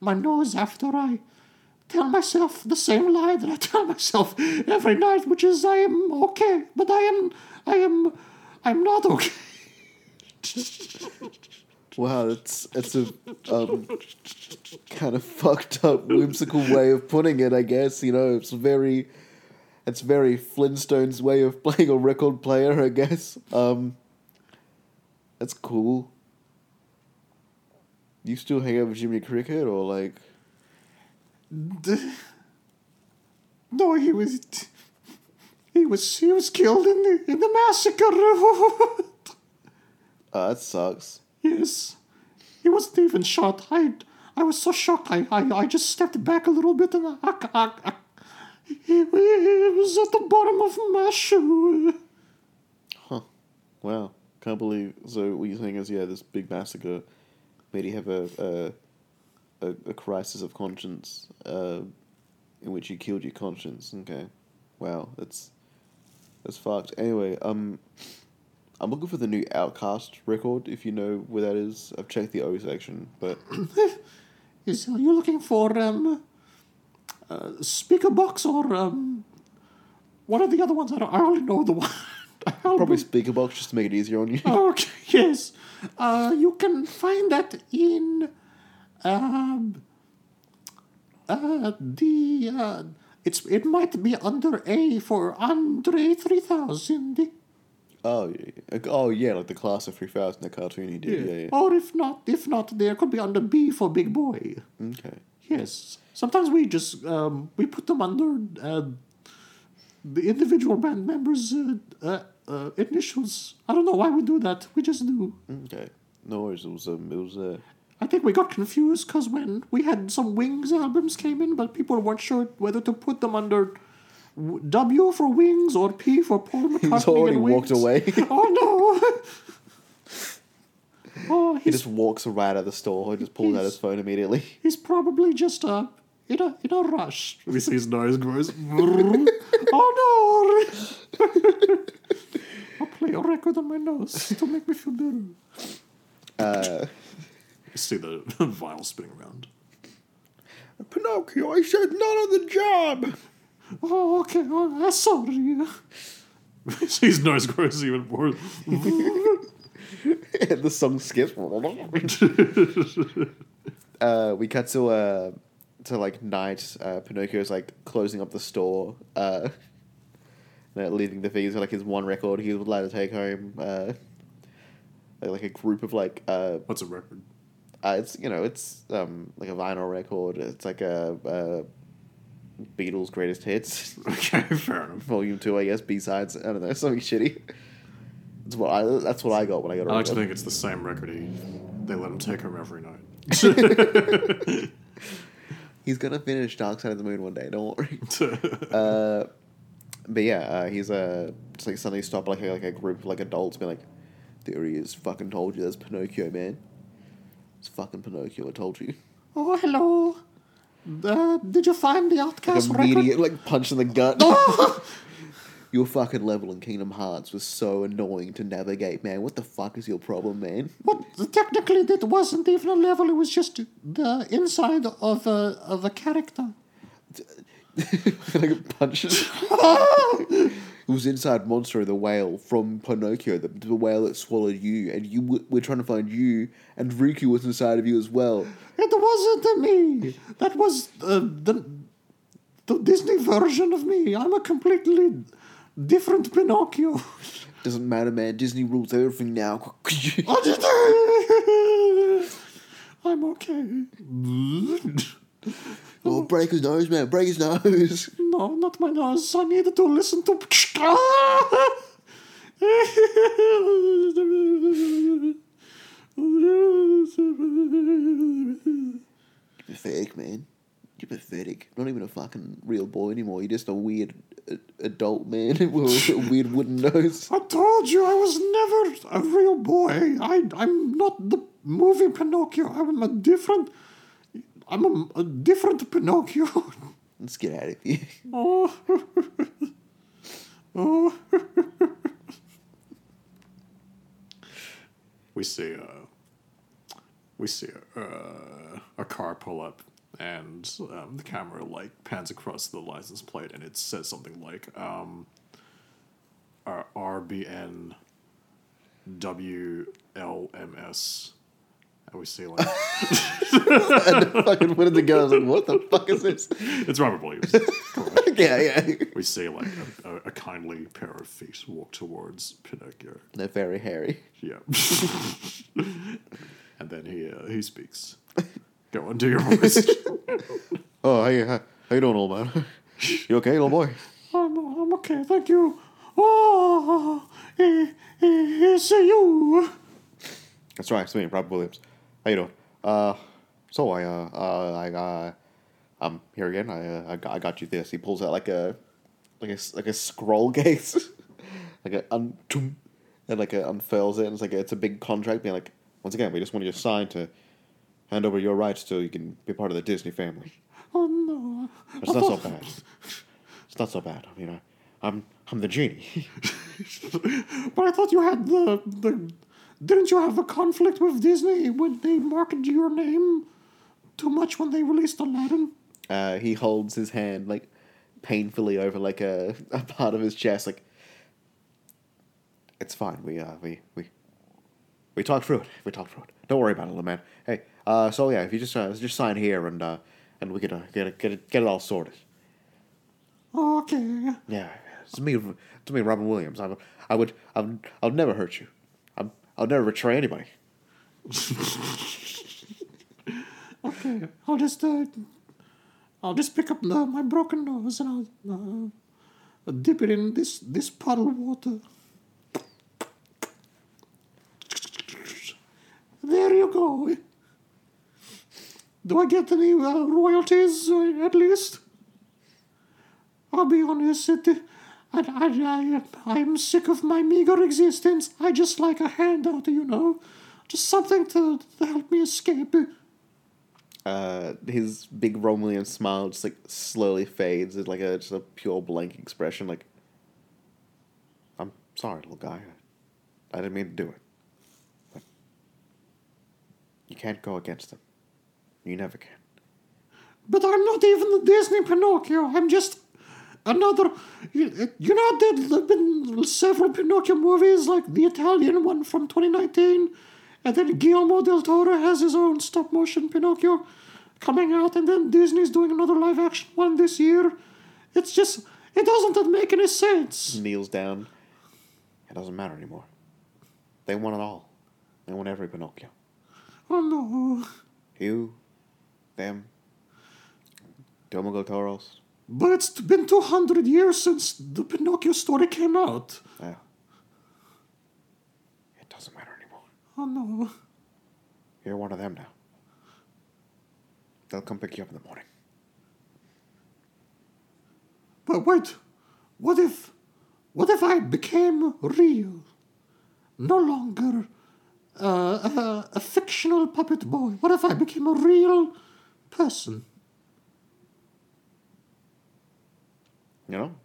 my nose after I tell myself the same lie that I tell myself every night, which is I am okay, but I am, I am, I'm not okay. *laughs* Wow, that's that's a um, kind of fucked up, whimsical way of putting it. I guess you know it's very, it's very Flintstones way of *laughs* playing a record player. I guess. Um, that's cool. You still hang out with Jimmy Cricket, or like? *laughs* No, he was, he was, he was killed in the in the massacre. Uh, *laughs* that sucks. Yes. He wasn't even shot. I I was so shocked. I, I, I just stepped back a little bit and I, I, I, he, he was at the bottom of my shoe. Huh. Wow, can't believe. So what you're saying is, yeah, this big massacre made you have a a, a, a crisis of conscience, uh, in which you killed your conscience. Okay, wow, that's that's fucked. Anyway, um, I'm looking for the new OutKast record. If you know where that is, I've checked the O section, but *coughs* Is are you looking for um, uh, Speakerboxxx or um, what are the other ones? I don't. I only know the *laughs* one. probably Speakerboxxx just to make it easier on you. *laughs* Okay, yes. Uh, you can find that in um, uh, the. Uh, it's it might be under A for Andre three thousand, Oh, yeah, yeah. oh yeah, like the class of three thousand, the cartoon he did. Yeah, yeah. or if not, if not, there could be under B for Big Boi. Okay. Yes. Sometimes we just um, we put them under uh, the individual band members' uh, uh, uh, initials. I don't know why we do that. We just do. Okay. No worries. It was um, it was uh, I think we got confused because when we had some Wings albums came in, but people weren't sure whether to put them under w- W for Wings or P for Paul *laughs* McCartney. he's already and walked away. *laughs* Oh no! *laughs* oh, he just walks right out of the store. He just pulls out his phone immediately. he's probably just uh, in a in a rush. We see his nose grows. oh no! I'll play a record on my nose to make me feel better. Uh, You see the vial spinning around. Pinocchio, I said not on the job. Oh, okay. Oh, I'm sorry. *laughs* His nose grows even more. *laughs* and the song skips. *laughs* uh, we cut to uh, to like night. Uh, Pinocchio's like closing up the store. Uh, leaving the things like his one record he was allowed to take home. Uh, like, like a group of like uh, What's a record? uh, it's you know it's um like a vinyl record. It's like a, a Beatles greatest hits. *laughs* Okay, fair enough. Volume two, I guess. B sides. I don't know. *laughs* Something shitty. That's what I. That's what I got when I got. a I like to think it's the same record he. They let him take home every night. *laughs* He's gonna finish Dark Side of the Moon one day. Don't worry. uh, but yeah, uh, he's uh, just like suddenly stopped like a, like a group of like adults, be like, "There he is! Fucking told you, that's Pinocchio, man. It's fucking Pinocchio. I told you." Oh, hello. Uh, did you find the Like OutKast record? immediate like punch in the gut. *laughs* your fucking level in Kingdom Hearts was so annoying to navigate, man. What the fuck is your problem, man? But technically, that wasn't even a level. It was just the inside of a of a character. *laughs* like punches. *laughs* it was inside Monstro the whale from Pinocchio, the, the whale that swallowed you, and you w- were trying to find you, and Riku was inside of you as well. It wasn't me. That was uh, the the Disney version of me. I'm a completely different Pinocchio. *laughs* Doesn't matter, man. Disney rules everything now. *laughs* I'm okay. *laughs* oh, break his nose, man. Break his nose. *laughs* No, not my nose. I needed to listen to. *laughs* You're pathetic, man. You're pathetic. Not even a fucking real boy anymore. You're just a weird adult man *laughs* with a weird wooden nose. I told you I was never a real boy. I I'm not the movie Pinocchio. I'm a different. I'm a, a different Pinocchio. *laughs* Let's get out of here. Oh. oh. we see uh, we see uh, a car pull up and um, the camera like pans across the license plate, and it says something like um, R- RBN WLMS. We see like fucking put it together. I was like, what the fuck is this? it's Robin Williams. *laughs* yeah, yeah. we see like a, a, a kindly pair of feet walk towards Pinocchio. They're very hairy. Yeah. *laughs* and then he uh, he speaks. Go on, do your voice. *laughs* Oh, hey, how, how you doing, old man? You okay, little boy? I'm, I'm okay, thank you. Oh, eh, eh, it's you. That's right, it's me, Robin Williams. How you doing? Uh, so I, uh, uh, I, uh, I'm here again. I, uh, I, got, I got you this. He pulls out like a, like a, like a scroll *laughs* case, like a un, and like a unfurls it. And it's like a, it's a big contract. Being like, once again, we just want you to sign to hand over your rights so you can be part of the Disney family. Oh no. It's not so bad. It's not so bad. I mean, I, I'm, I'm the genie. *laughs* But I thought you had the the. Didn't you have a conflict with Disney when they marketed your name too much when they released Aladdin? Uh, he holds his hand like painfully over like a, a part of his chest. Like it's fine. We uh we we we talked through it. We talked through it. Don't worry about it, little man. Hey, uh, so yeah, if you just uh, just sign here and uh and we can uh, get it get it get it all sorted. Okay. Yeah, it's me. It's me, Robin Williams. I, I would I would I'll never hurt you. I'll never betray anybody. *laughs* Okay. I'll just uh, I'll just pick up the, my broken nose and I'll uh, dip it in this this puddle water. There you go. Do I get any uh, royalties uh, at least? I'll be honest, it, I, I, I, I'm sick of my meager existence. I just like a handout, you know? Just something to, to help me escape. Uh, his big Romelian smile just like slowly fades. It's like a just a pure blank expression. Like, I'm sorry, little guy. I didn't mean to do it. But you can't go against them. You never can. But I'm not even the Disney Pinocchio. I'm just another. You, you know, there have been several Pinocchio movies, like the Italian one from 2019, and then Guillermo del Toro has his own stop motion Pinocchio coming out, and then Disney's doing another live action one this year. It's just. It doesn't make any sense. Kneels down. It doesn't matter anymore. They want it all. They want every Pinocchio. Oh no. You, them, del Toro's. But it's been 200 years since the Pinocchio story came out. Yeah. It doesn't matter anymore. Oh no. You're one of them now. They'll come pick you up in the morning. But wait, what if, what if I became real? No longer uh, a, a fictional puppet boy. What if I became a real person? You know?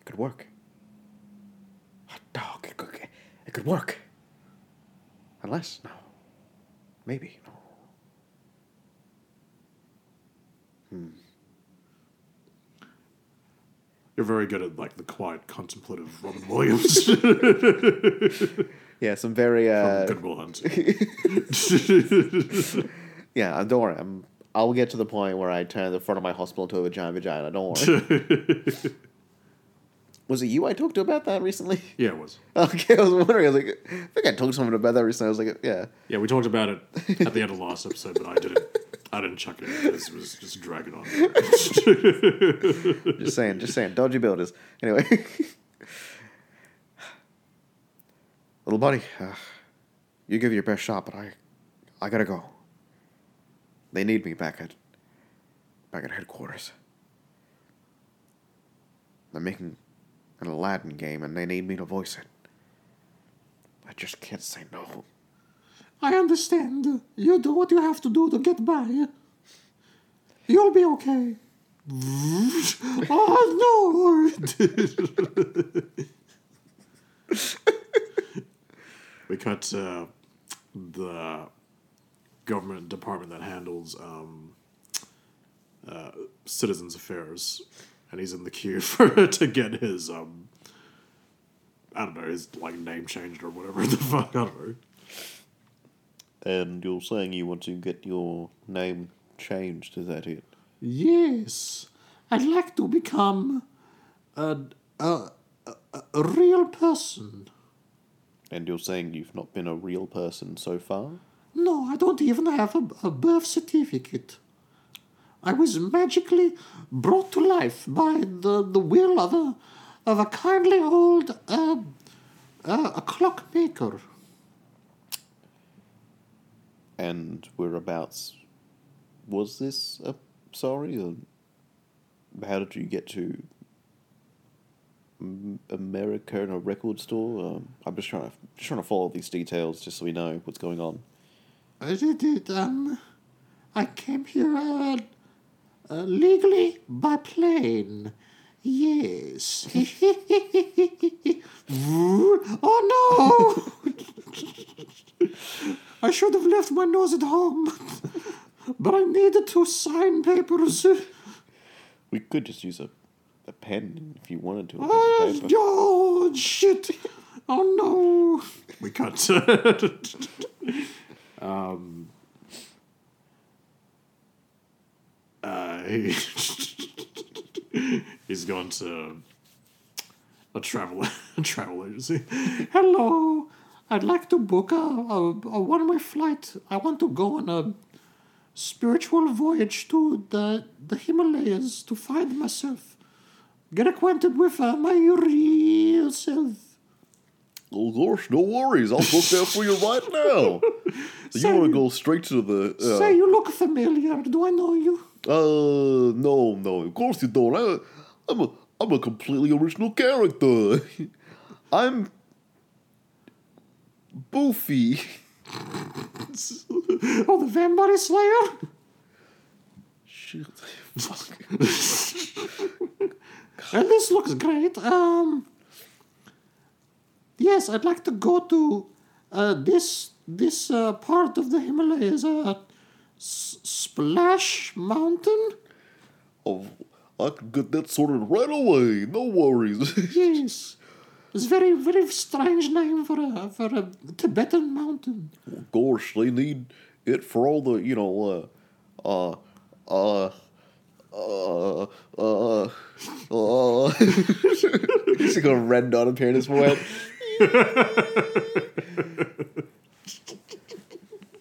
It could work. Hot dog. It could, it could work. Unless, no. Maybe, no. You're very good at like the quiet, contemplative Robin Williams *laughs* Yeah, some very, from uh. Goodwill Hunt. *laughs* Yeah, uh, don't worry. I'm, I'll get to the point where I turn the front of my hospital into a giant vagina. Don't worry. *laughs* was it you I talked to about that recently? Yeah, it was. *laughs* Okay, I was wondering. I was like, I think I talked to someone about that recently. I was like, yeah. Yeah, we talked about it at the end of the last episode, but I didn't. I didn't chuck it in because it was just dragging on. Just saying, just saying. Dodgy builders. Anyway. *laughs* Little buddy, uh, you give your best shot, but I, I gotta go. They need me back at, back at headquarters. They're making an Aladdin game, and they need me to voice it. I just can't say no. I understand. You do what you have to do to get by. You'll be okay. *laughs* oh no! *laughs* We cut to the government department that handles um, uh, Citizens Affairs, and he's in the queue *laughs* for to get his um, I don't know, his like name changed or whatever *laughs* the fuck. I don't know. And you're saying you want to get your name changed, is that it? Yes, I'd like to become a, a, a, a real person. And you're saying you've not been a real person so far? No, I don't even have a, a birth certificate. I was magically brought to life by the, the will of a, of a kindly old uh, uh, a clockmaker. And whereabouts was this? Uh, sorry? Or how did you get to America in a record store? Um, I'm just trying to just trying to follow these details just so we know what's going on. I did it, um, I came here uh, uh, legally by plane. Yes. *laughs* oh no! *laughs* I should have left my nose at home, *laughs* but I needed to sign papers. We could just use a, a pen if you wanted to. a Oh, and oh shit! Oh no! We cut to um, uh, he, *laughs* he's gone to a travel *laughs* a travel agency. Hello, I'd like to book a, a, a one way flight. I want to go on a spiritual voyage to the, the Himalayas to find myself. Get acquainted with uh, my real self. Oh gosh, no worries. I'll book that for you right now. So *laughs* you want to go straight to the? Uh, Say, you look familiar. Do I know you? Uh, no, no. Of course you don't. I, I'm a, I'm a completely original character. *laughs* I'm Boofy. Oh, the Vampire Slayer? Shit. Fuck. *laughs* And this looks great. Um, yes, I'd like to go to uh, this this uh, part of the Himalayas, uh, S- Splash Mountain. Oh, I can get that sorted right away. No worries. *laughs* Yes, it's very very strange name for a for a Tibetan mountain. of course, they need it for all the, you know, uh, uh, uh, uh, uh, uh. *laughs* He's got a red dot appear in his forehead.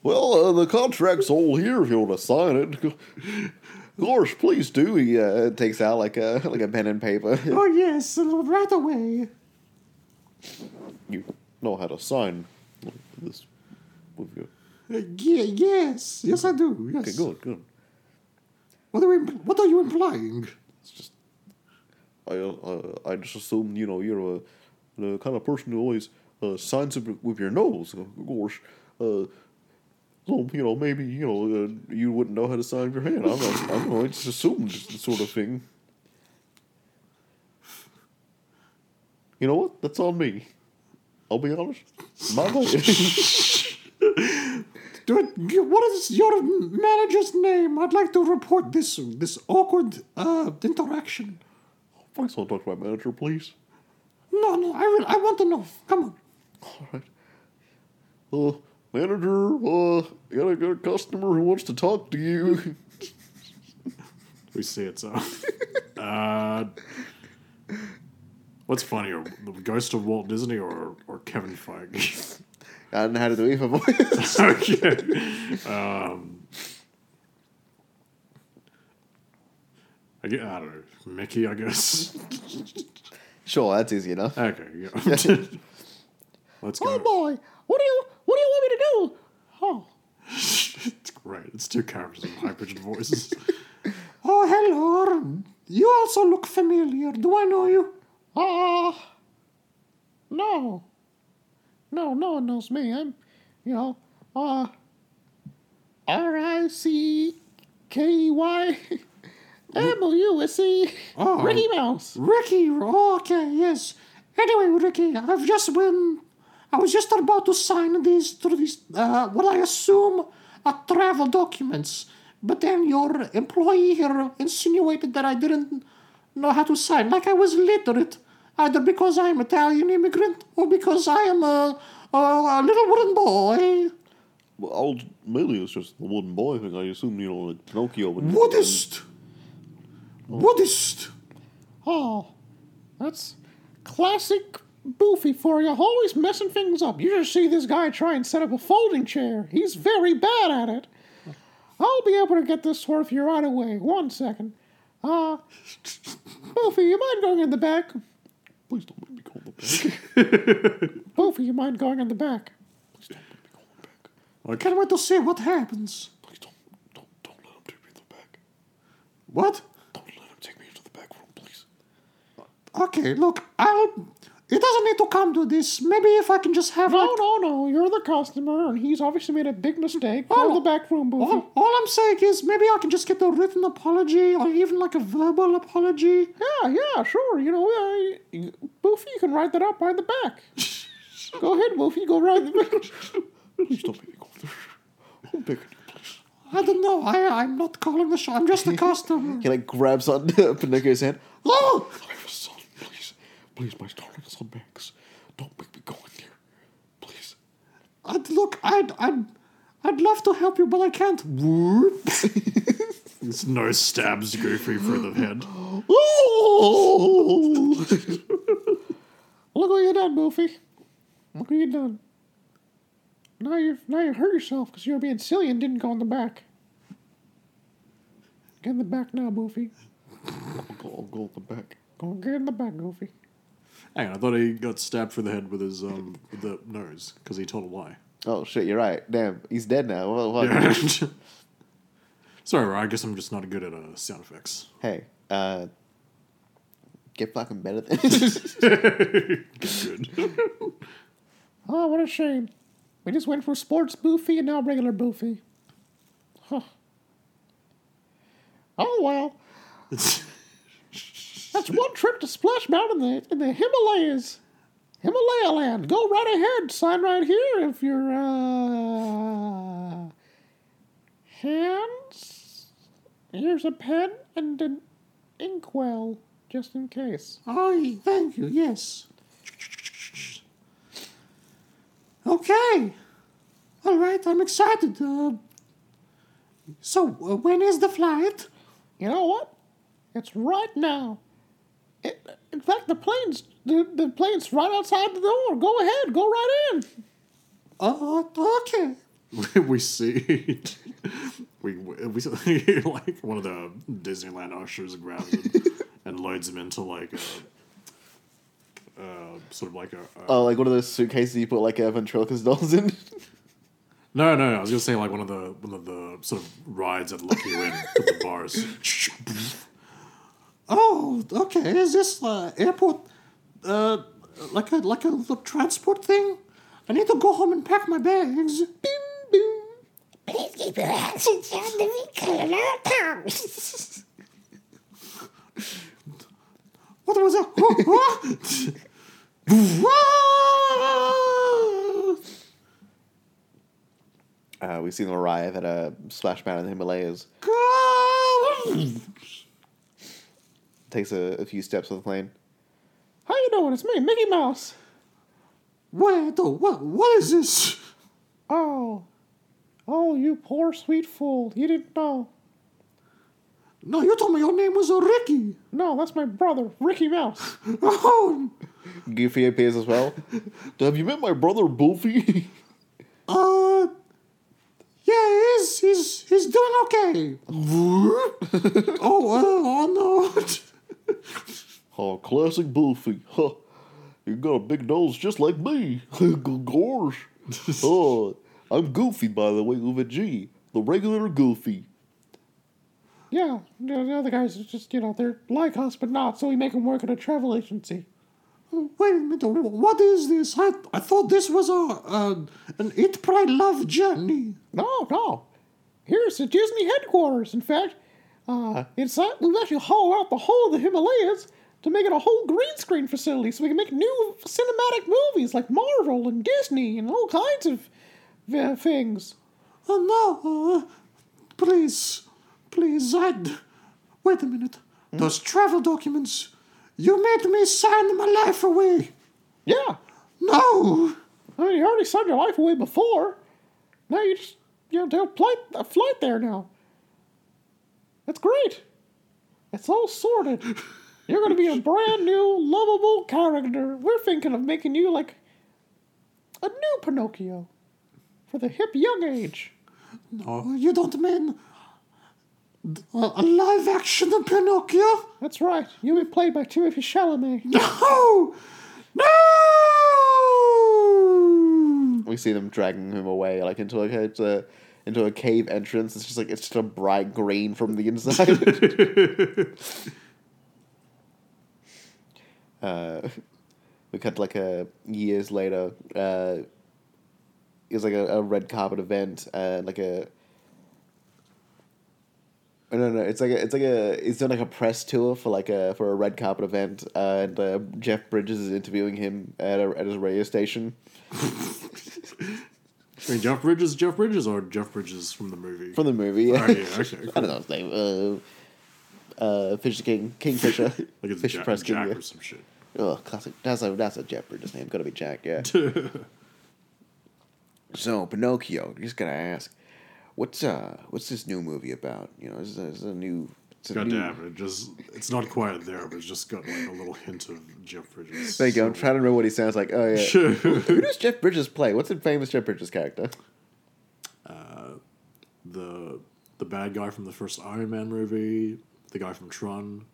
Well, uh, the contract's all here if you want to sign it. Of course, please do. He uh, takes out like a like a pen and paper. *laughs* Oh yes, right away. you know how to sign this with your. Uh, ye- yes, yes I do. Yes. Okay, good, good. What are we? What are you implying? It's just I uh, I just assume you know you're a the kind of person who always uh, signs it with your nose. Of course, uh, so you know maybe you know uh, you wouldn't know how to sign with your hand. I don't know. I just assumed the sort of thing. You know what? That's on me. I'll be honest. My *laughs* bad. Do it. What is your manager's name? I'd like to report this this awkward uh, interaction. Please don't talk to my manager, please. No, no, I will, I want to know. Come on. All right. Uh, manager, uh, got a, got a customer who wants to talk to you. We see it so. uh, what's funnier, the ghost of Walt Disney or or Kevin Feige? I don't know how to do either voice. *laughs* okay. Um, I, get, I don't know. Mickey, I guess. Sure, that's easy enough. Okay. Yeah. *laughs* Let's go. Oh boy, what do you what do you want me to do? Oh, *laughs* it's great. It's two characters with high pitched voices. *laughs* Oh, hello. You also look familiar. Do I know you? uh, no, no, no one knows me. I'm, you know, uh, R I C K Y M O U S E Oh. Ricky Mouse. Ricky. Okay, yes. Anyway, Ricky, I've just been. I was just about to sign these to these uh, what I assume are travel documents but then your employee here insinuated that I didn't know how to sign, like I was literate, either because I am Italian immigrant or because I am a, a, a little wooden boy. Well, ultimately, it's just the wooden boy thing. I assume, you know, like Pinocchio would. Woodist! Woodist! Oh, that's classic Boofy for you. Always messing things up. You just see this guy try and set up a folding chair. He's very bad at it. I'll be able to get this swerve here right away. One second. Uh, Boofy, you mind going in the back? Please don't make me go in the back. *laughs* *laughs* Boofy, you mind going in the back? Please don't make me go in the back. I can't wait to see what happens. Please don't, don't, don't let him take me to the back. What? Don't let him take me into the back room, please. Okay, look, I'll. It doesn't need to come to this. Maybe if I can just have No, like. no, no. You're the customer, and he's obviously made a big mistake. Go to Oh. the back room, Boofy. All, all I'm saying is maybe I can just get a written apology or even like a verbal apology. Yeah, yeah, sure. You know, uh, you- Boofy, you can write that up by the back. *laughs* go ahead, Boofy. Go right the back. Please don't make me go there. I'm begging you, please. I don't know. I, I'm not calling the shot. I'm just a *laughs* customer. He like grabs on Pinocchio's hand. Oh! I have a son, please. My darling son Max. Don't make me go in there. Please. I'd, look, I'd, I'd, I'd love to help you, but I can't. Whoop. His nose stabs Goofy through the head. Oh! *laughs* Look what you done, Boofy. Look what you done. Now you've now you hurt yourself because you were being silly and didn't go in the back. Get in the back now, Boofy. I'll go, go in the back. Go get in the back, Goofy. Hang on, I thought he got stabbed through the head with his um with the nose because he told a lie. oh shit! You're right. Damn, he's dead now. What, what? *laughs* Sorry, Ron, I guess I'm just not good at uh, sound effects. Hey, uh, get fucking better than. *laughs* *laughs* Good. Oh, what a shame. We just went for sports Boofy and now regular Boofy. Huh. Oh well. That's one trip to Splash Mountain in the, in the Himalayas. Himalaya land. Go right ahead. Sign right here if you're, uh. Hands. Here's a pen and an inkwell, just in case. Oh, thank you. Yes. Okay. All right. I'm excited. Uh, so, uh, when is the flight? You know what? It's right now. It, in fact, the plane's the, the plane's right outside the door. Go ahead. Go right in. Uh, okay. *laughs* we see we we see *laughs* like one of the Disneyland ushers grabs him *laughs* and loads him into like a uh, sort of like a, a oh, like one of those suitcases you put like a ventriloquist dolls in. no no no I was gonna say like one of the one of the sort of rides that lock you in with the bars. Oh, okay. Is this uh, airport uh, like a like a little transport thing? I need to go home and pack my bags. Bing, bing. Please keep your accents on the vehicle at all times. What was that? Oh, oh. *laughs* Uh, we've seen them arrive at a splash mountain in the Himalayas. *laughs* Takes a, a few steps with the plane. How you doing? It's me, Mickey Mouse. What oh, what? What is this? Oh, oh, you poor sweet fool. You didn't know. No, you told me your name was Ricky. No, that's my brother, Ricky Mouse. Oh, Goofy appears as well. Have you met my brother, Boofy? uh, yeah, he's he's he's doing okay. *laughs* oh, uh, oh no. *laughs* *laughs* oh, classic Boofy. Huh. You got a big nose just like me. *laughs* Gosh. *laughs* Uh, oh, I'm Goofy, by the way, with a G. The regular Goofy. Yeah, the the other guys are just, you know, they're like us, but not, so we make them work at a travel agency. Oh, wait a minute. What is this? I I thought this was a, a an Eat Pray Love journey. No, no. Here's the Disney headquarters. In fact, uh, inside we've actually hauled out the whole of the Himalayas to make it a whole green screen facility, so we can make new cinematic movies like Marvel and Disney and all kinds of uh, things. Oh no. Uh, please, Please, I'd. Wait a minute. Those travel documents. You made me sign my life away. Yeah. No! I mean, you already signed your life away before. Now you just, you know, do a flight, a flight there now. That's great. It's all sorted. You're going to be a brand new, lovable character. We're thinking of making you like a new Pinocchio for the hip young age. No, you don't mean. A, a live action of Pinocchio? That's right. You'll be played by Timothée Chalamet. No! No! We see them dragging him away, like into like a, it's a into a cave entrance. It's just like it's just a bright green from the inside. *laughs* *laughs* uh, we cut like a years later. Uh, it was like a, a red carpet event and like a. I don't know. It's like a, it's like a it's done like a press tour for like a for a red carpet event, uh, and uh, Jeff Bridges is interviewing him at a, at his radio station. *laughs* I mean, Jeff Bridges, Jeff Bridges, or Jeff Bridges from the movie? from the movie. Yeah. Oh, yeah, okay. *laughs* I don't know his name. Uh, uh, Fisher King, Kingfisher, *laughs* Like it's Fisher Jack, Press King. Jack yeah. or some shit. Oh, classic. That's a that's a Jeff Bridges name. Gotta be Jack. Yeah. *laughs* so Pinocchio. Just gotta ask, what's uh what's this new movie about? You know, is this a new? It's a God damn it! Just it's not quite there, but it's just got like a little hint of Jeff Bridges. There you go. I'm trying to remember what he sounds like. Oh yeah. *laughs* Sure. Who does Jeff Bridges play? What's the famous Jeff Bridges character? Uh, the the bad guy from the first Iron Man movie, the guy from Tron,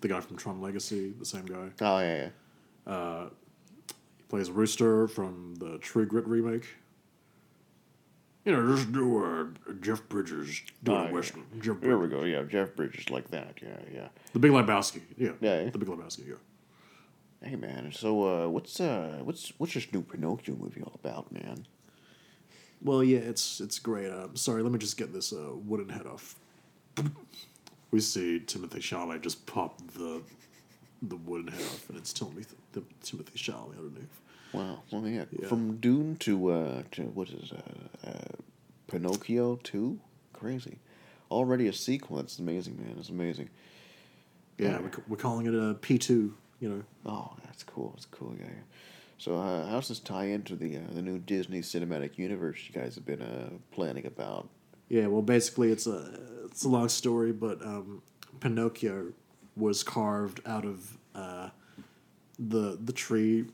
the guy from Tron Legacy, the same guy. Oh yeah, yeah. Uh, he plays Rooster from the True Grit remake. You know, just do a, a Jeff Bridges doing yeah. western. Jeff Here we go. Yeah, Jeff Bridges like that. Yeah, yeah. The Big Lebowski. Yeah. Yeah, yeah. The Big Lebowski. Yeah. Hey man, so uh, what's uh, what's what's this new Pinocchio movie all about, man? Well, yeah, it's it's great. Uh, sorry, let me just get this uh, wooden head off. We see Timothée Chalamet just pop the the wooden head off, and it's Timothy Timothée Chalamet underneath. Wow. Well, yeah. Yeah. From Dune to uh, to what is uh, uh, Pinocchio two? Crazy. Already a sequel. That's amazing, man. It's amazing. Yeah, we're, we're calling it a P two. You know, Oh, that's cool. That's cool. Yeah. yeah. So, uh, does this tie into the uh, the new Disney cinematic universe you guys have been uh, planning about? Yeah, well, basically, it's a it's a long story, but um, Pinocchio was carved out of uh, the the tree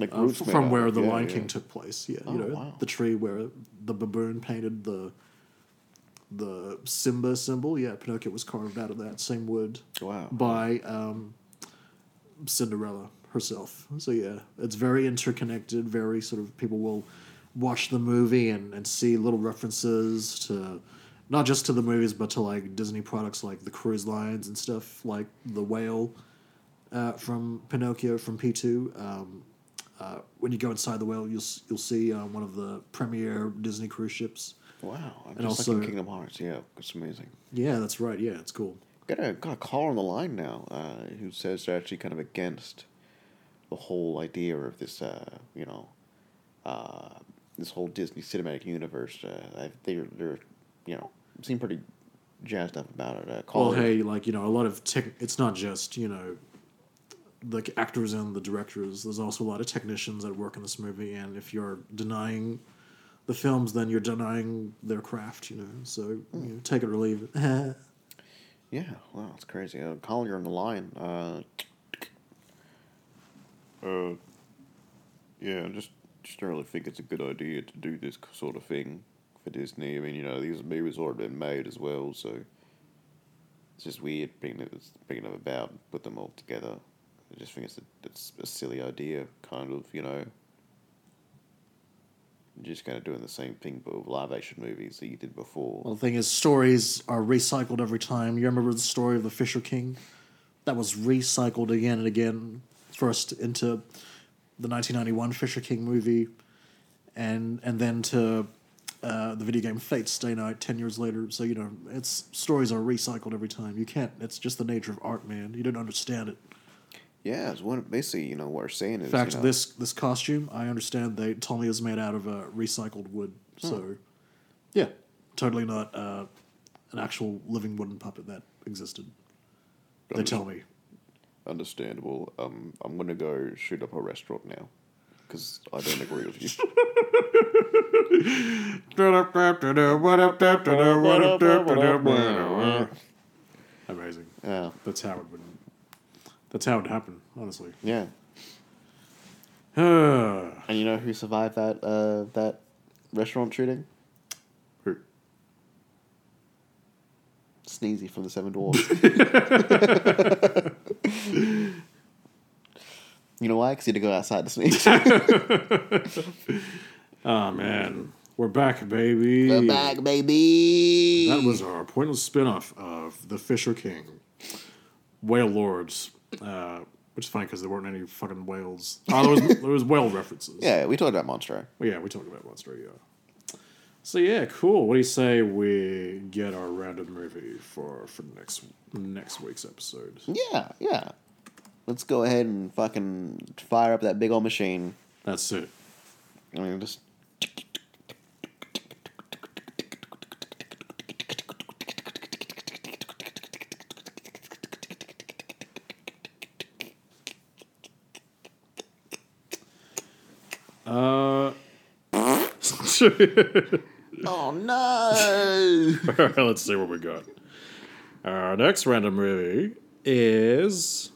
Like uh, f- made from out where the yeah, Lion yeah. King took place. Yeah, Oh, you know, wow. the tree where the baboon painted the the Simba symbol. Yeah, Pinocchio was carved out of that same wood Wow. by um, Cinderella herself. So yeah, it's very interconnected. Very sort of people will watch the movie and, and see little references to not just to the movies, but to like Disney products like the cruise lines and stuff like the whale uh, from Pinocchio from P two. Um, uh, when you go inside the whale, you'll you'll see uh, one of the premier Disney cruise ships. Wow. I'm And just also- Kingdom Hearts. Yeah, it's amazing. Yeah, that's right. Yeah, it's cool. Got a got a caller on the line now uh, who says they're actually kind of against the whole idea of this, uh, you know, uh, this whole Disney cinematic universe. Uh, I, they're they're you know seem pretty jazzed up about it. Uh, Well, hey, like you know, a lot of tech. It's not just you know, the actors and the directors. There's also a lot of technicians that work in this movie, and if you're denying the films, then you're denying their craft. You know, so you know, take it or leave it. *laughs* yeah, wow, it's crazy. Uh, you're on the line. Uh, uh, yeah, I just just don't really think it's a good idea to do this sort of thing for Disney. I mean, you know, these movies already been made as well, so it's just weird bringing it bringing them about, put them all together. I just think it's a it's a silly idea, kind of, you know. You're just kind of doing the same thing, but with live action movies that you did before. Well, the thing is, stories are recycled every time. You remember the story of the Fisher King? That was recycled again and again. First into the 1991 Fisher King movie, and and then to uh, the video game Fate Stay Night ten years later. So you know, it's stories are recycled every time. You can't. It's just the nature of art, man. You don't understand it. Yeah, it's one basically, you know, what we're saying is In fact, you know, this this costume, I understand they told me it was made out of uh, recycled wood. So Yeah, totally not uh, an actual living wooden puppet that existed. They tell me. Understandable. Um, I'm gonna go shoot up a restaurant now because I don't agree with you. *laughs* Amazing. Yeah. That's how it would. That's how it happened. Honestly. Yeah. *sighs* And you know who survived that uh, that restaurant shooting? Who? Sneezy from the Seven Dwarfs. *laughs* you know why? Because he had to go outside to sneeze. Oh *laughs* man, we're back, baby. We're back, baby. That was our pointless spin-off of The Fisher King, Whale Lords, uh, which is funny because there weren't any fucking whales. *laughs* Oh, there was, there was whale references. Yeah, we talked about Monstro. Well, yeah, we talked about Monstro, yeah. So yeah, cool. What do you say we get our random movie for for next next week's episode? Yeah, yeah. Let's go ahead and fucking fire up that big old machine. That's it. I mean, just. Uh, *laughs* Oh no! *laughs* let's see what we got. Our next random movie is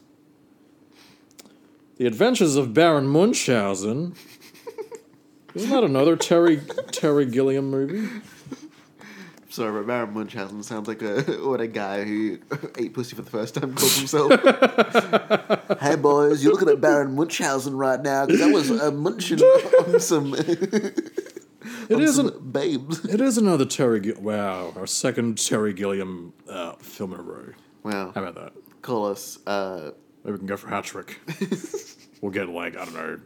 The Adventures of Baron Munchausen. Isn't that another Terry Terry Gilliam movie? Sorry, but Baron Munchausen sounds like a what a guy who ate pussy for the first time calls himself. *laughs* hey boys, you're looking at Baron Munchausen right now because I was uh, munching on some. It isn't. some babes. *laughs* It is another Terry. Gill- wow, our second Terry Gilliam uh, film in a row. Wow. How about that? Call us. Uh, Maybe we can go for hat trick. *laughs* we'll get like I don't know,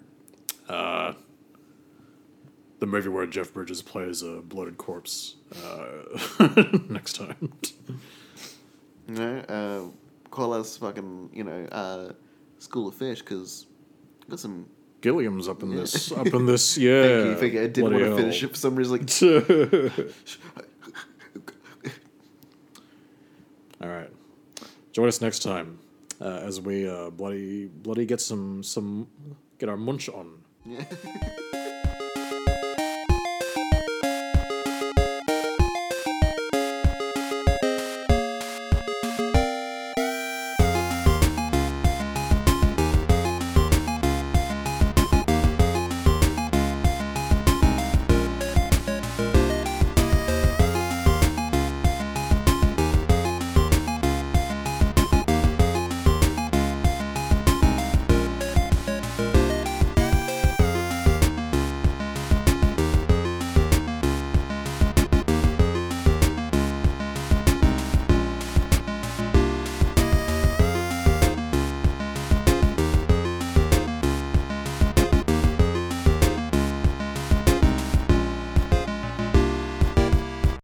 uh, the movie where Jeff Bridges plays a bloated corpse uh, *laughs* next time. you know, uh, call us fucking, you know, uh, School of Fish because got some. Gilliam's up in this. Up in this. Yeah. *laughs* Thank you. Thank you. I didn't want to finish it for some reason. Like, *laughs* All right. Join us next time uh, as we uh, bloody bloody get some some get our munch on. yeah. *laughs*